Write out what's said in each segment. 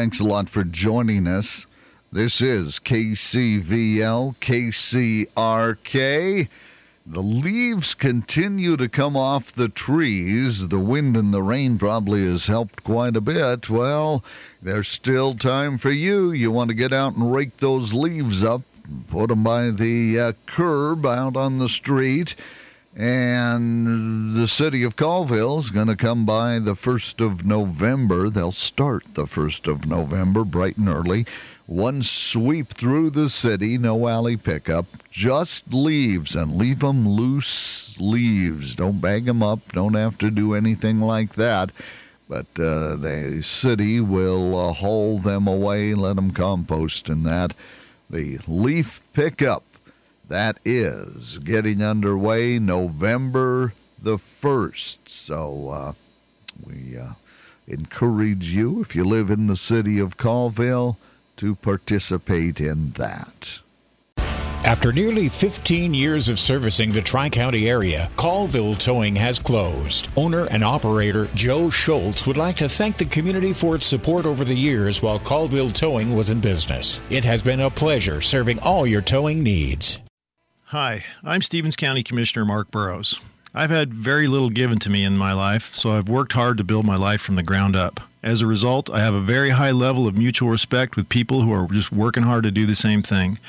thanks a lot for joining us. This is KCVL, KCRK. The leaves continue to come off the trees. The wind and the rain probably has helped quite a bit. Well, there's still time for you. You want to get out and rake those leaves up, put them by the uh, curb out on the street. And the city of Colville is going to come by the 1st of November. They'll start the 1st of November, bright and early. One sweep through the city, no alley pickup, just leaves and leave them loose leaves. Don't bag them up, don't have to do anything like that. But uh, the city will uh, haul them away, let them compost and that. The leaf pickup that is getting underway November the 1st. So uh, we uh, encourage you, if you live in the city of Colville, to participate in that. After nearly 15 years of servicing the Tri County area, Colville Towing has closed. Owner and operator Joe Schultz would like to thank the community for its support over the years while Colville Towing was in business. It has been a pleasure serving all your towing needs. Hi, I'm Stevens County Commissioner Mark Burrows. I've had very little given to me in my life, so I've worked hard to build my life from the ground up. As a result, I have a very high level of mutual respect with people who are just working hard to do the same thing.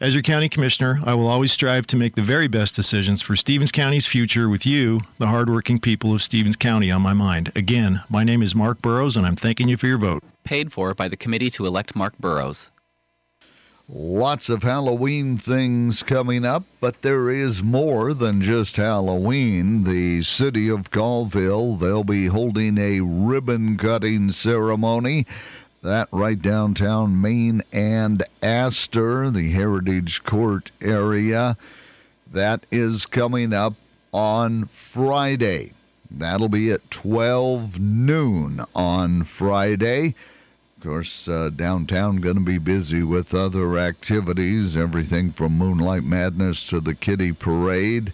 As your county commissioner, I will always strive to make the very best decisions for Stevens County's future with you, the hardworking people of Stevens County, on my mind. Again, my name is Mark Burrows, and I'm thanking you for your vote. Paid for by the committee to elect Mark Burrows. Lots of Halloween things coming up, but there is more than just Halloween. The city of Colville, they'll be holding a ribbon cutting ceremony. That right downtown Main and Astor, the Heritage Court area. That is coming up on Friday. That'll be at 12 noon on Friday. Of course, uh, downtown going to be busy with other activities, everything from Moonlight Madness to the Kitty Parade.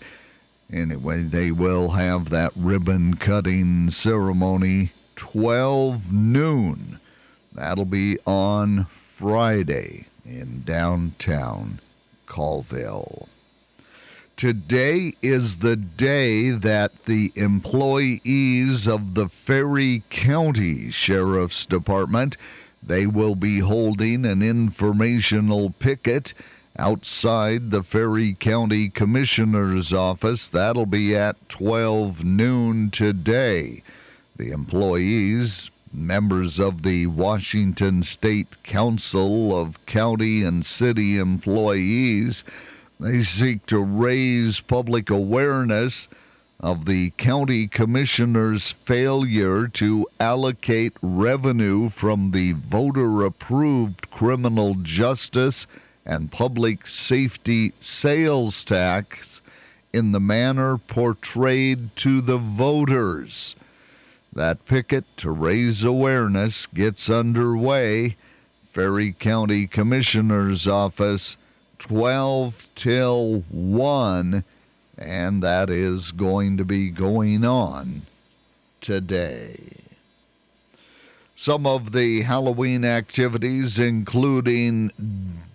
Anyway, they will have that ribbon cutting ceremony 12 noon. That'll be on Friday in downtown Colville. Today is the day that the employees of the Ferry County Sheriff's Department they will be holding an informational picket outside the Ferry County Commissioner's office. That'll be at 12 noon today. The employees, members of the Washington State Council of County and City Employees, they seek to raise public awareness of the county commissioner's failure to allocate revenue from the voter approved criminal justice and public safety sales tax in the manner portrayed to the voters. That picket to raise awareness gets underway. Ferry County Commissioner's Office 12 till 1, and that is going to be going on today. Some of the Halloween activities, including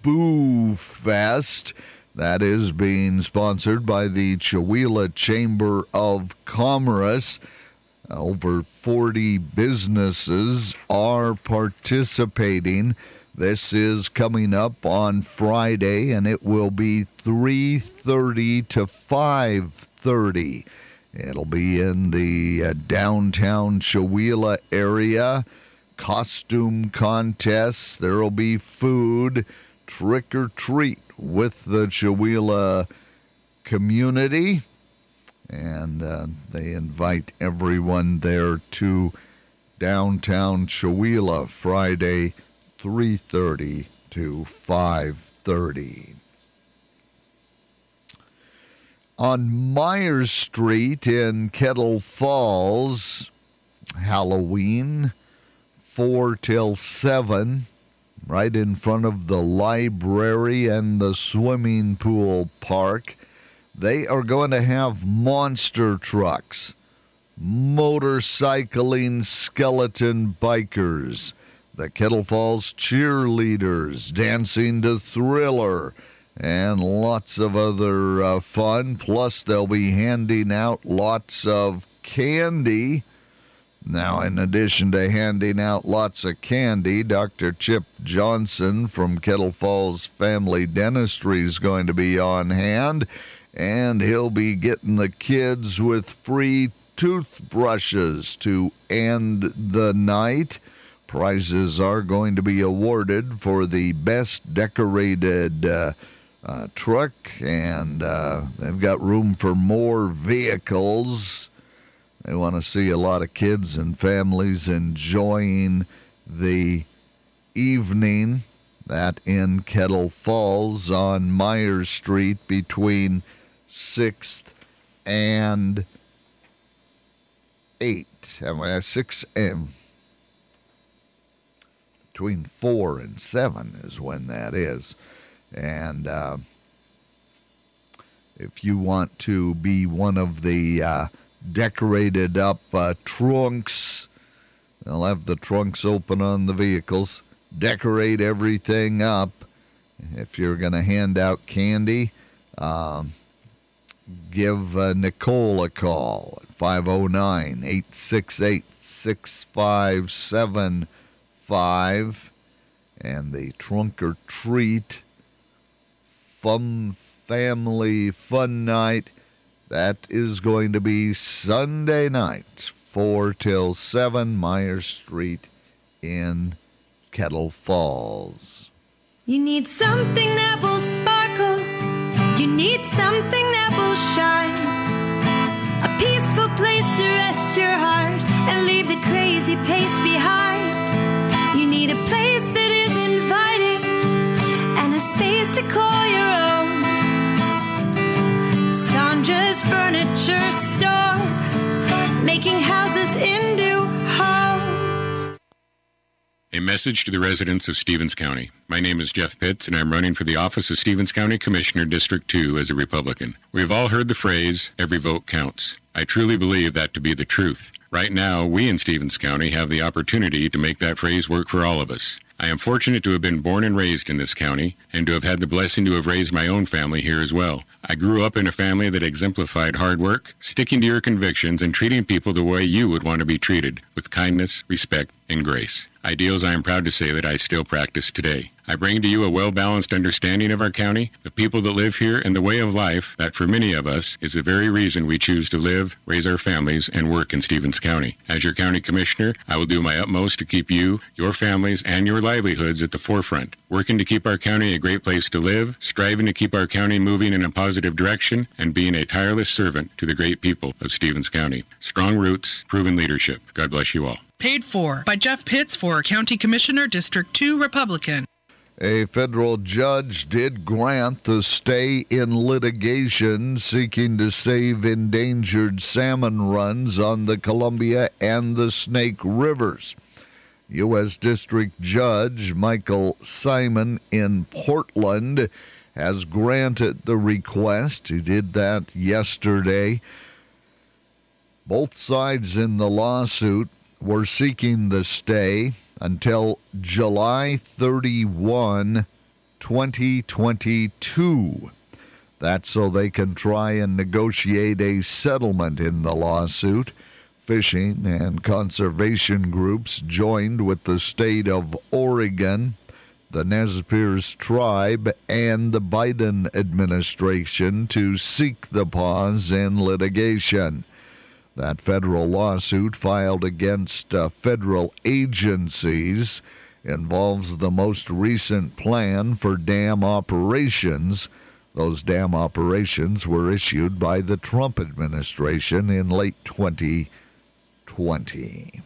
Boo Fest, that is being sponsored by the Chewelah Chamber of Commerce. Over 40 businesses are participating. This is coming up on Friday, and it will be 3:30 to 5:30. It'll be in the uh, downtown Chewelah area. Costume contests. There'll be food, trick or treat with the Chewelah community, and uh, they invite everyone there to downtown Chewelah Friday 3:30 to 5:30. On Meyers Street in Kettle Falls, Halloween 4 till 7 right in front of the library and the swimming pool park. They are going to have monster trucks, motorcycling skeleton bikers the Kettle Falls cheerleaders dancing to Thriller, and lots of other uh, fun. Plus, they'll be handing out lots of candy. Now, in addition to handing out lots of candy, Dr. Chip Johnson from Kettle Falls Family Dentistry is going to be on hand, and he'll be getting the kids with free toothbrushes to end the night. Prizes are going to be awarded for the best decorated uh, uh, truck, and uh, they've got room for more vehicles. They want to see a lot of kids and families enjoying the evening. That in Kettle Falls on Meyers Street between 6th and 8. Uh, 6 and between 4 and 7 is when that is. And uh, if you want to be one of the uh, decorated up uh, trunks. They'll have the trunks open on the vehicles, decorate everything up. If you're going to hand out candy, um, give uh, Nicole a call at 509 868 6575. And the trunk or treat fun family fun night that is going to be Sunday night, 4 till 7, Meyers Street in Kettle Falls. You need something that will sparkle. You need something that will shine. A peaceful place to rest your heart and leave the crazy pace message to the residents of Stevens County. My name is Jeff Pitts, and I'm running for the office of Stevens County Commissioner District 2 as a Republican. We have all heard the phrase, every vote counts. I truly believe that to be the truth. Right now, we in Stevens County have the opportunity to make that phrase work for all of us. I am fortunate to have been born and raised in this county and to have had the blessing to have raised my own family here as well. I grew up in a family that exemplified hard work, sticking to your convictions, and treating people the way you would want to be treated, with kindness, respect, and grace. Ideals I am proud to say that I still practice today. I bring to you a well balanced understanding of our county, the people that live here, and the way of life that for many of us is the very reason we choose to live, raise our families, and work in Stevens County. As your county commissioner, I will do my utmost to keep you, your families, and your livelihoods at the forefront, working to keep our county a great place to live, striving to keep our county moving in a positive direction, and being a tireless servant to the great people of Stevens County. Strong roots, proven leadership. God bless you all. Paid for by Jeff Pitts for County Commissioner, District 2, Republican. A federal judge did grant the stay in litigation seeking to save endangered salmon runs on the Columbia and the Snake Rivers. U.S. District Judge Michael Simon in Portland has granted the request. He did that yesterday. Both sides in the lawsuit were seeking the stay until July 31, 2022. That's so they can try and negotiate a settlement in the lawsuit. Fishing and conservation groups joined with the state of Oregon, the Nez Perce tribe, and the Biden administration to seek the pause in litigation. That federal lawsuit filed against uh, federal agencies involves the most recent plan for dam operations. Those dam operations were issued by the Trump administration in late 2020.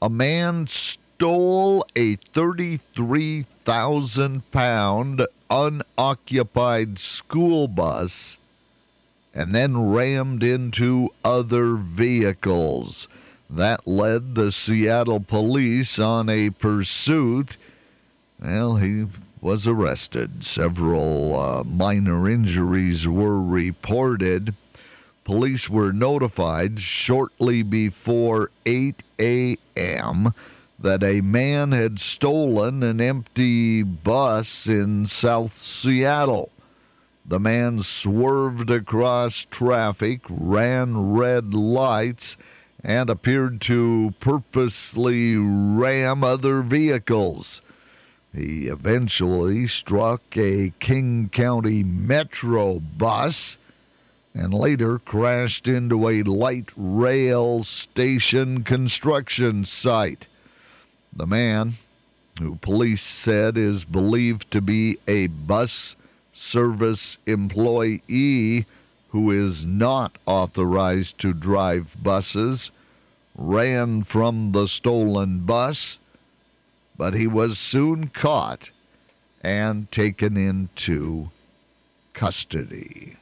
A man stole a 33,000 pound unoccupied school bus and then rammed into other vehicles. That led the Seattle police on a pursuit. Well, he was arrested. Several uh, minor injuries were reported. Police were notified shortly before 8 a.m. that a man had stolen an empty bus in South Seattle. The man swerved across traffic, ran red lights, and appeared to purposely ram other vehicles. He eventually struck a King County Metro bus and later crashed into a light rail station construction site. The man, who police said is believed to be a bus service employee who is not authorized to drive buses, ran from the stolen bus, but he was soon caught and taken into custody.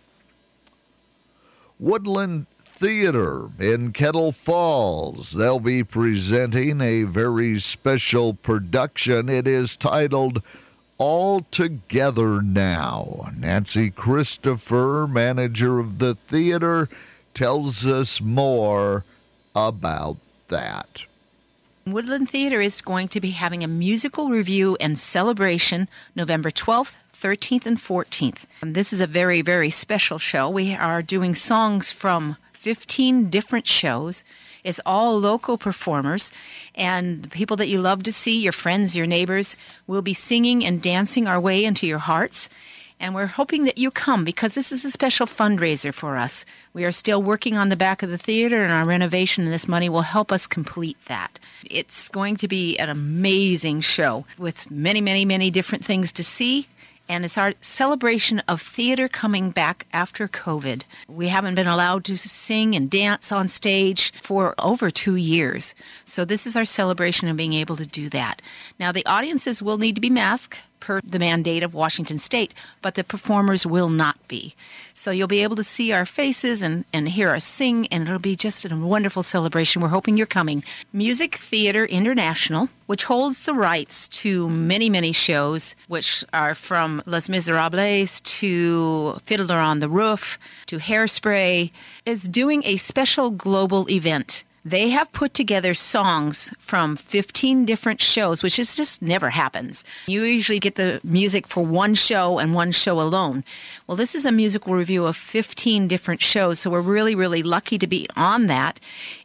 Woodland Theater in Kettle Falls. They'll be presenting a very special production. It is titled All Together Now. Nancy Christopher, manager of the theater, tells us more about that. Woodland Theater is going to be having a musical review and celebration November 12th, 13th, and 14th. And this is a very, very special show. We are doing songs from 15 different shows. It's all local performers and the people that you love to see, your friends, your neighbors. We'll be singing and dancing our way into your hearts. And we're hoping that you come because this is a special fundraiser for us. We are still working on the back of the theater and our renovation, and this money will help us complete that. It's going to be an amazing show with many, many, many different things to see and it's our celebration of theater coming back after COVID. We haven't been allowed to sing and dance on stage for over two years. So, this is our celebration of being able to do that. Now, the audiences will need to be masked per the mandate of Washington State, but the performers will not be. So you'll be able to see our faces and, and hear us sing, and it'll be just a wonderful celebration. We're hoping you're coming. Music Theater International, which holds the rights to many, many shows, which are from Les Miserables to Fiddler on the Roof to Hairspray, is doing a special global event they have put together songs from 15 different shows, which is just never happens. You usually get the music for one show and one show alone. Well, this is a musical review of 15 different shows, so we're really, really lucky to be on that.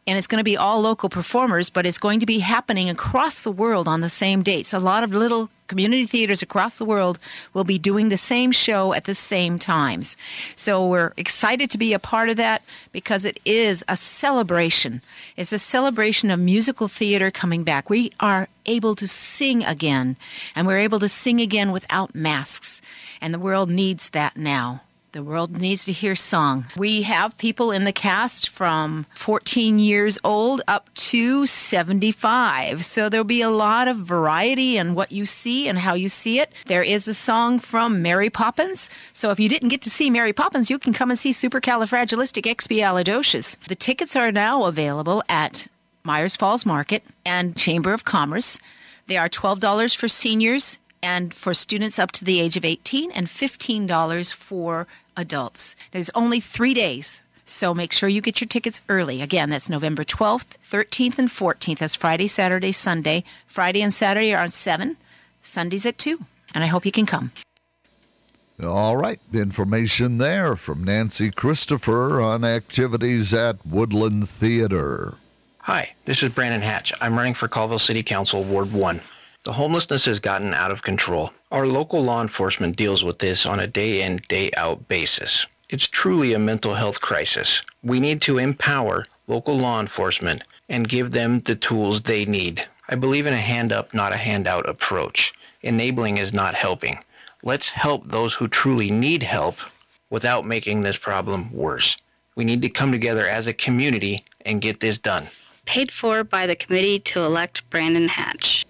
And it's going to be all local performers, but it's going to be happening across the world on the same dates. A lot of little community theaters across the world will be doing the same show at the same times. So we're excited to be a part of that because it is a celebration. It's a celebration of musical theater coming back. We are able to sing again, and we're able to sing again without masks. And the world needs that now. The world needs to hear song. We have people in the cast from 14 years old up to 75. So there'll be a lot of variety in what you see and how you see it. There is a song from Mary Poppins. So if you didn't get to see Mary Poppins, you can come and see Supercalifragilisticexpialidocious. The tickets are now available at Meyers Falls Market and Chamber of Commerce. They are $12 for seniors and for students up to the age of 18 and $15 for adults. There's only three days. So make sure you get your tickets early. Again, that's November 12th, 13th, and 14th. That's Friday, Saturday, Sunday. Friday and Saturday are on 7, Sundays at 2. And I hope you can come. All right, information there from Nancy Christopher on activities at Woodland Theater. Hi, this is Brandon Hatch. I'm running for Colville City Council, Ward 1. The homelessness has gotten out of control. Our local law enforcement deals with this on a day in, day out basis. It's truly a mental health crisis. We need to empower local law enforcement and give them the tools they need. I believe in a hand up, not a handout approach. Enabling is not helping. Let's help those who truly need help without making this problem worse. We need to come together as a community and get this done. Paid for by the committee to elect Brandon Hatch.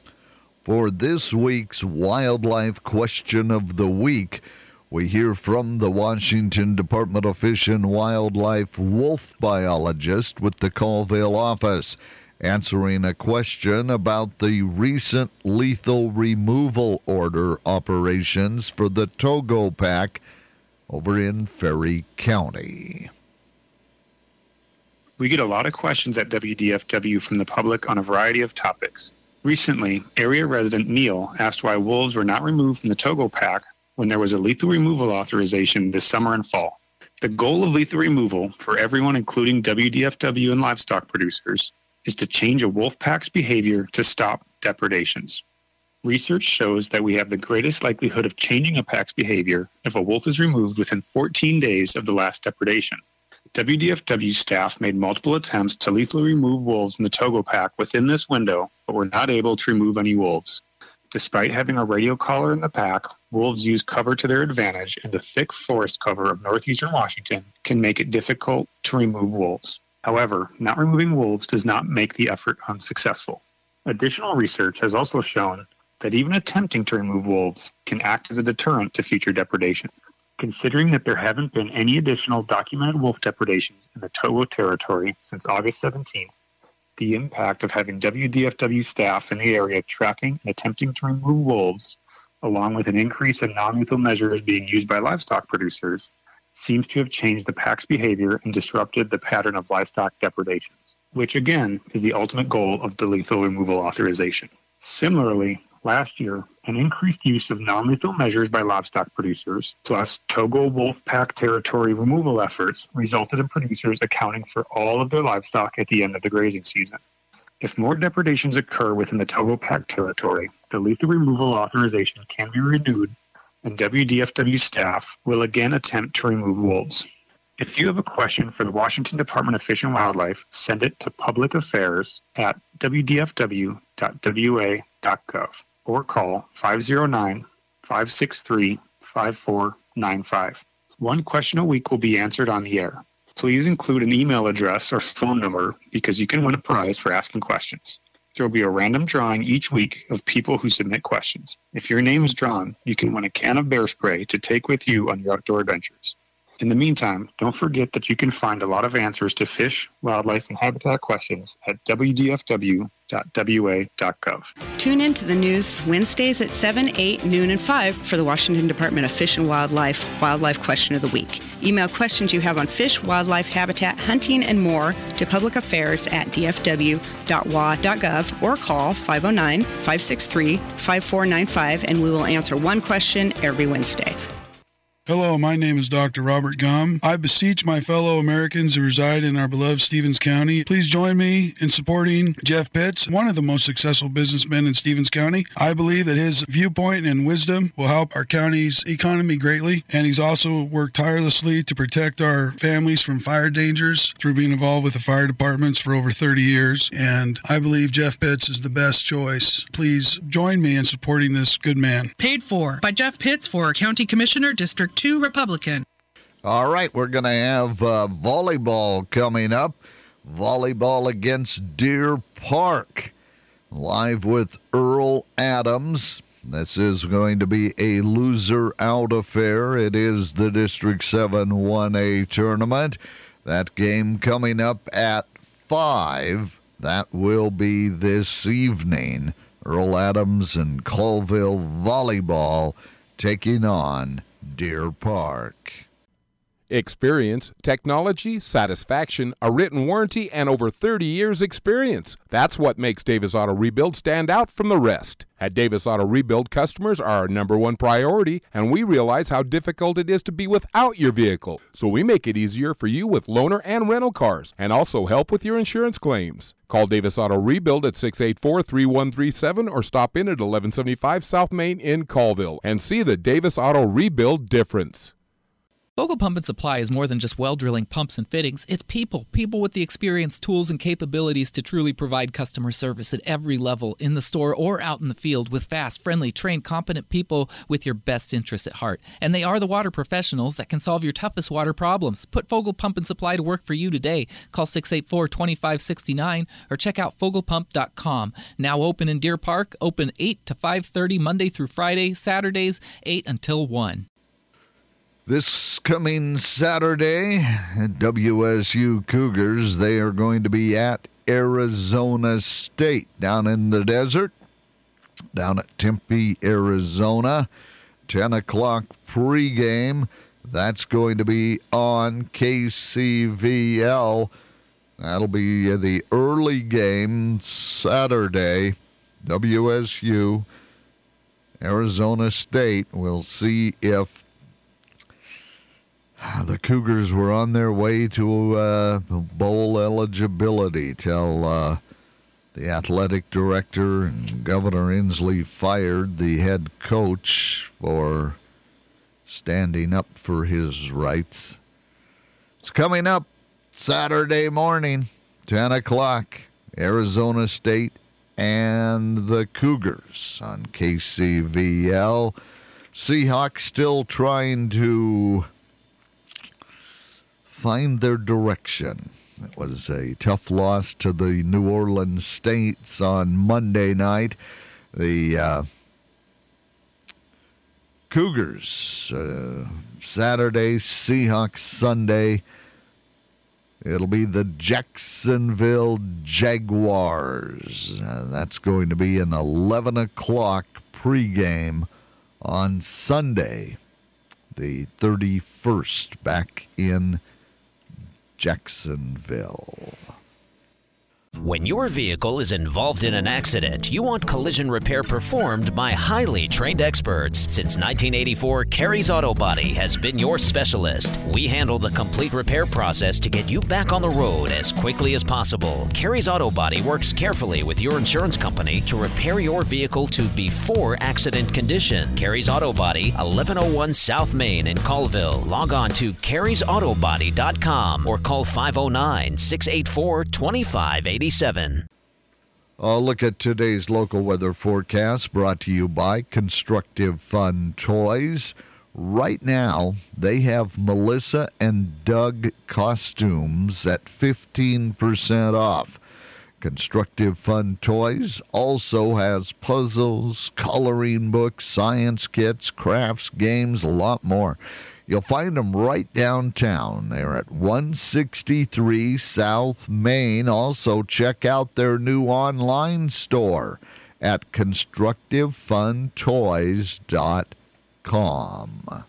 For this week's Wildlife Question of the Week, we hear from the Washington Department of Fish and Wildlife wolf biologist with the Colville office, answering a question about the recent lethal removal order operations for the Togo pack over in Ferry County. We get a lot of questions at WDFW from the public on a variety of topics. Recently, area resident Neil asked why wolves were not removed from the Togo pack when there was a lethal removal authorization this summer and fall. The goal of lethal removal for everyone, including WDFW and livestock producers, is to change a wolf pack's behavior to stop depredations. Research shows that we have the greatest likelihood of changing a pack's behavior if a wolf is removed within 14 days of the last depredation. WDFW staff made multiple attempts to lethally remove wolves from the Togo pack within this window, but were not able to remove any wolves. Despite having a radio collar in the pack, wolves use cover to their advantage, and the thick forest cover of northeastern Washington can make it difficult to remove wolves. However, not removing wolves does not make the effort unsuccessful. Additional research has also shown that even attempting to remove wolves can act as a deterrent to future depredation. Considering that there haven't been any additional documented wolf depredations in the Togo territory since August 17th, the impact of having WDFW staff in the area tracking and attempting to remove wolves, along with an increase in non lethal measures being used by livestock producers, seems to have changed the pack's behavior and disrupted the pattern of livestock depredations, which again is the ultimate goal of the lethal removal authorization. Similarly, last year, an increased use of non lethal measures by livestock producers, plus Togo wolf pack territory removal efforts, resulted in producers accounting for all of their livestock at the end of the grazing season. If more depredations occur within the Togo pack territory, the lethal removal authorization can be renewed, and WDFW staff will again attempt to remove wolves. If you have a question for the Washington Department of Fish and Wildlife, send it to public affairs at wdfw.wa.gov or call 509 563 5495. One question a week will be answered on the air. Please include an email address or phone number because you can win a prize for asking questions. There will be a random drawing each week of people who submit questions. If your name is drawn, you can win a can of bear spray to take with you on your outdoor adventures. In the meantime, don't forget that you can find a lot of answers to fish, wildlife, and habitat questions at wdfw.wa.gov. Tune in to the news Wednesdays at 7, 8, noon, and 5 for the Washington Department of Fish and Wildlife Wildlife Question of the Week. Email questions you have on fish, wildlife, habitat, hunting, and more to public affairs at dfw.wa.gov or call 509 563 5495 and we will answer one question every Wednesday. Hello, my name is Dr. Robert Gum. I beseech my fellow Americans who reside in our beloved Stevens County, please join me in supporting Jeff Pitts, one of the most successful businessmen in Stevens County. I believe that his viewpoint and wisdom will help our county's economy greatly, and he's also worked tirelessly to protect our families from fire dangers through being involved with the fire departments for over 30 years. And I believe Jeff Pitts is the best choice. Please join me in supporting this good man. Paid for by Jeff Pitts for County Commissioner, District 2 Republican. All right, we're going to have uh, volleyball coming up. Volleyball against Deer Park. Live with Earl Adams. This is going to be a loser out affair. It is the District 7 1A tournament. That game coming up at 5. That will be this evening. Earl Adams and Colville Volleyball taking on Deer Park. Experience, technology, satisfaction, a written warranty, and over 30 years' experience. That's what makes Davis Auto Rebuild stand out from the rest. At Davis Auto Rebuild, customers are our number one priority, and we realize how difficult it is to be without your vehicle. So we make it easier for you with loaner and rental cars, and also help with your insurance claims. Call Davis Auto Rebuild at 684 3137 or stop in at 1175 South Main in Colville and see the Davis Auto Rebuild difference. Vogel Pump and Supply is more than just well drilling pumps and fittings. It's people, people with the experience, tools, and capabilities to truly provide customer service at every level in the store or out in the field with fast, friendly, trained, competent people with your best interests at heart. And they are the water professionals that can solve your toughest water problems. Put Vogel Pump and Supply to work for you today. Call 684 2569 or check out vogelpump.com. Now open in Deer Park, open 8 to 5:30 Monday through Friday, Saturdays 8 until 1. This coming Saturday, WSU Cougars, they are going to be at Arizona State down in the desert, down at Tempe, Arizona. 10 o'clock pregame. That's going to be on KCVL. That'll be the early game Saturday. WSU, Arizona State. We'll see if the Cougars were on their way to uh, bowl eligibility. Tell uh, the athletic director and Governor Inslee fired the head coach for standing up for his rights. It's coming up Saturday morning, 10 o'clock, Arizona State and the Cougars on KCVL. Seahawks still trying to find their direction. It was a tough loss to the New Orleans Saints on Monday night. The uh, Cougars uh, Saturday, Seahawks Sunday. It'll be the Jacksonville Jaguars. Uh, that's going to be an 11 o'clock pregame on Sunday, the 31st, back in Jacksonville. When your vehicle is involved in an accident, you want collision repair performed by highly trained experts. Since 1984, Carey's Auto Body has been your specialist. We handle the complete repair process to get you back on the road as quickly as possible. Carey's Auto Body works carefully with your insurance company to repair your vehicle to before accident condition. Carey's Auto Body, 1101 South Main in Colville. Log on to careysautobody.com or call 509 684 2580. Uh, look at today's local weather forecast brought to you by Constructive Fun Toys. Right now, they have Melissa and Doug costumes at 15% off. Constructive Fun Toys also has puzzles, coloring books, science kits, crafts, games, a lot more. You'll find them right downtown. They're at 163 South Main. Also, check out their new online store at constructivefuntoys.com.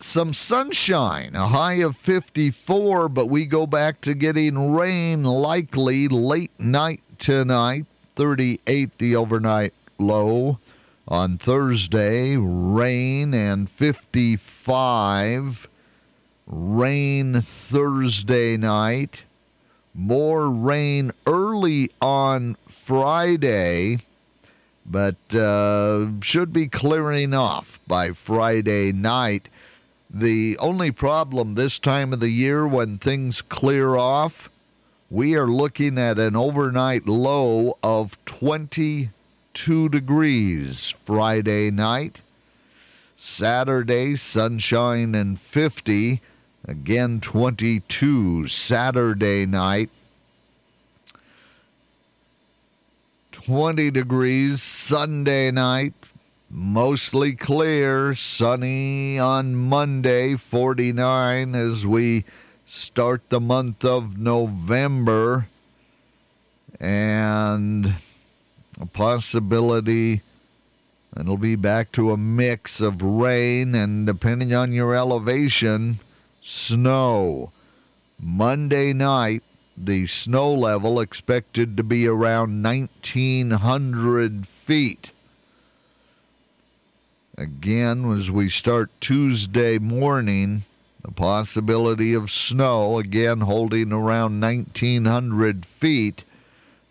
Some sunshine, a high of 54, but we go back to getting rain likely late night tonight. 38 the overnight low. On Thursday, rain and 55. Rain Thursday night. More rain early on Friday, but uh, should be clearing off by Friday night. The only problem this time of the year when things clear off, we are looking at an overnight low of 22 degrees Friday night. Saturday, sunshine and 50. Again, 22 Saturday night. 20 degrees Sunday night. Mostly clear, sunny on Monday, 49 as we start the month of November. And a possibility it'll be back to a mix of rain and, depending on your elevation, snow. Monday night, the snow level expected to be around 1,900 feet. Again, as we start Tuesday morning, the possibility of snow, again holding around 1,900 feet.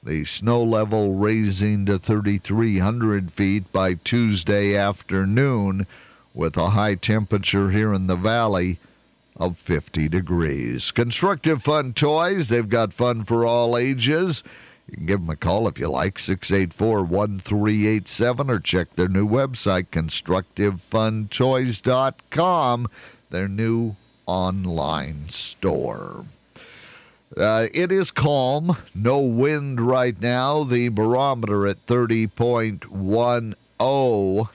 The snow level raising to 3,300 feet by Tuesday afternoon, with a high temperature here in the valley of 50 degrees. Constructive Fun Toys, they've got fun for all ages. You can give them a call if you like, 684 1387, or check their new website, constructivefuntoys.com, their new online store. Uh, it is calm, no wind right now. The barometer at 30.10,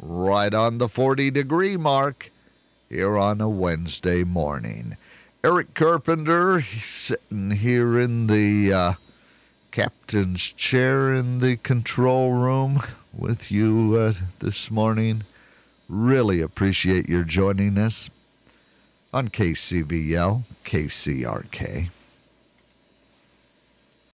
right on the 40 degree mark here on a Wednesday morning. Eric Carpenter sitting here in the uh, captain's chair in the control room with you uh, this morning. Really appreciate your joining us on KCVL, KCRK.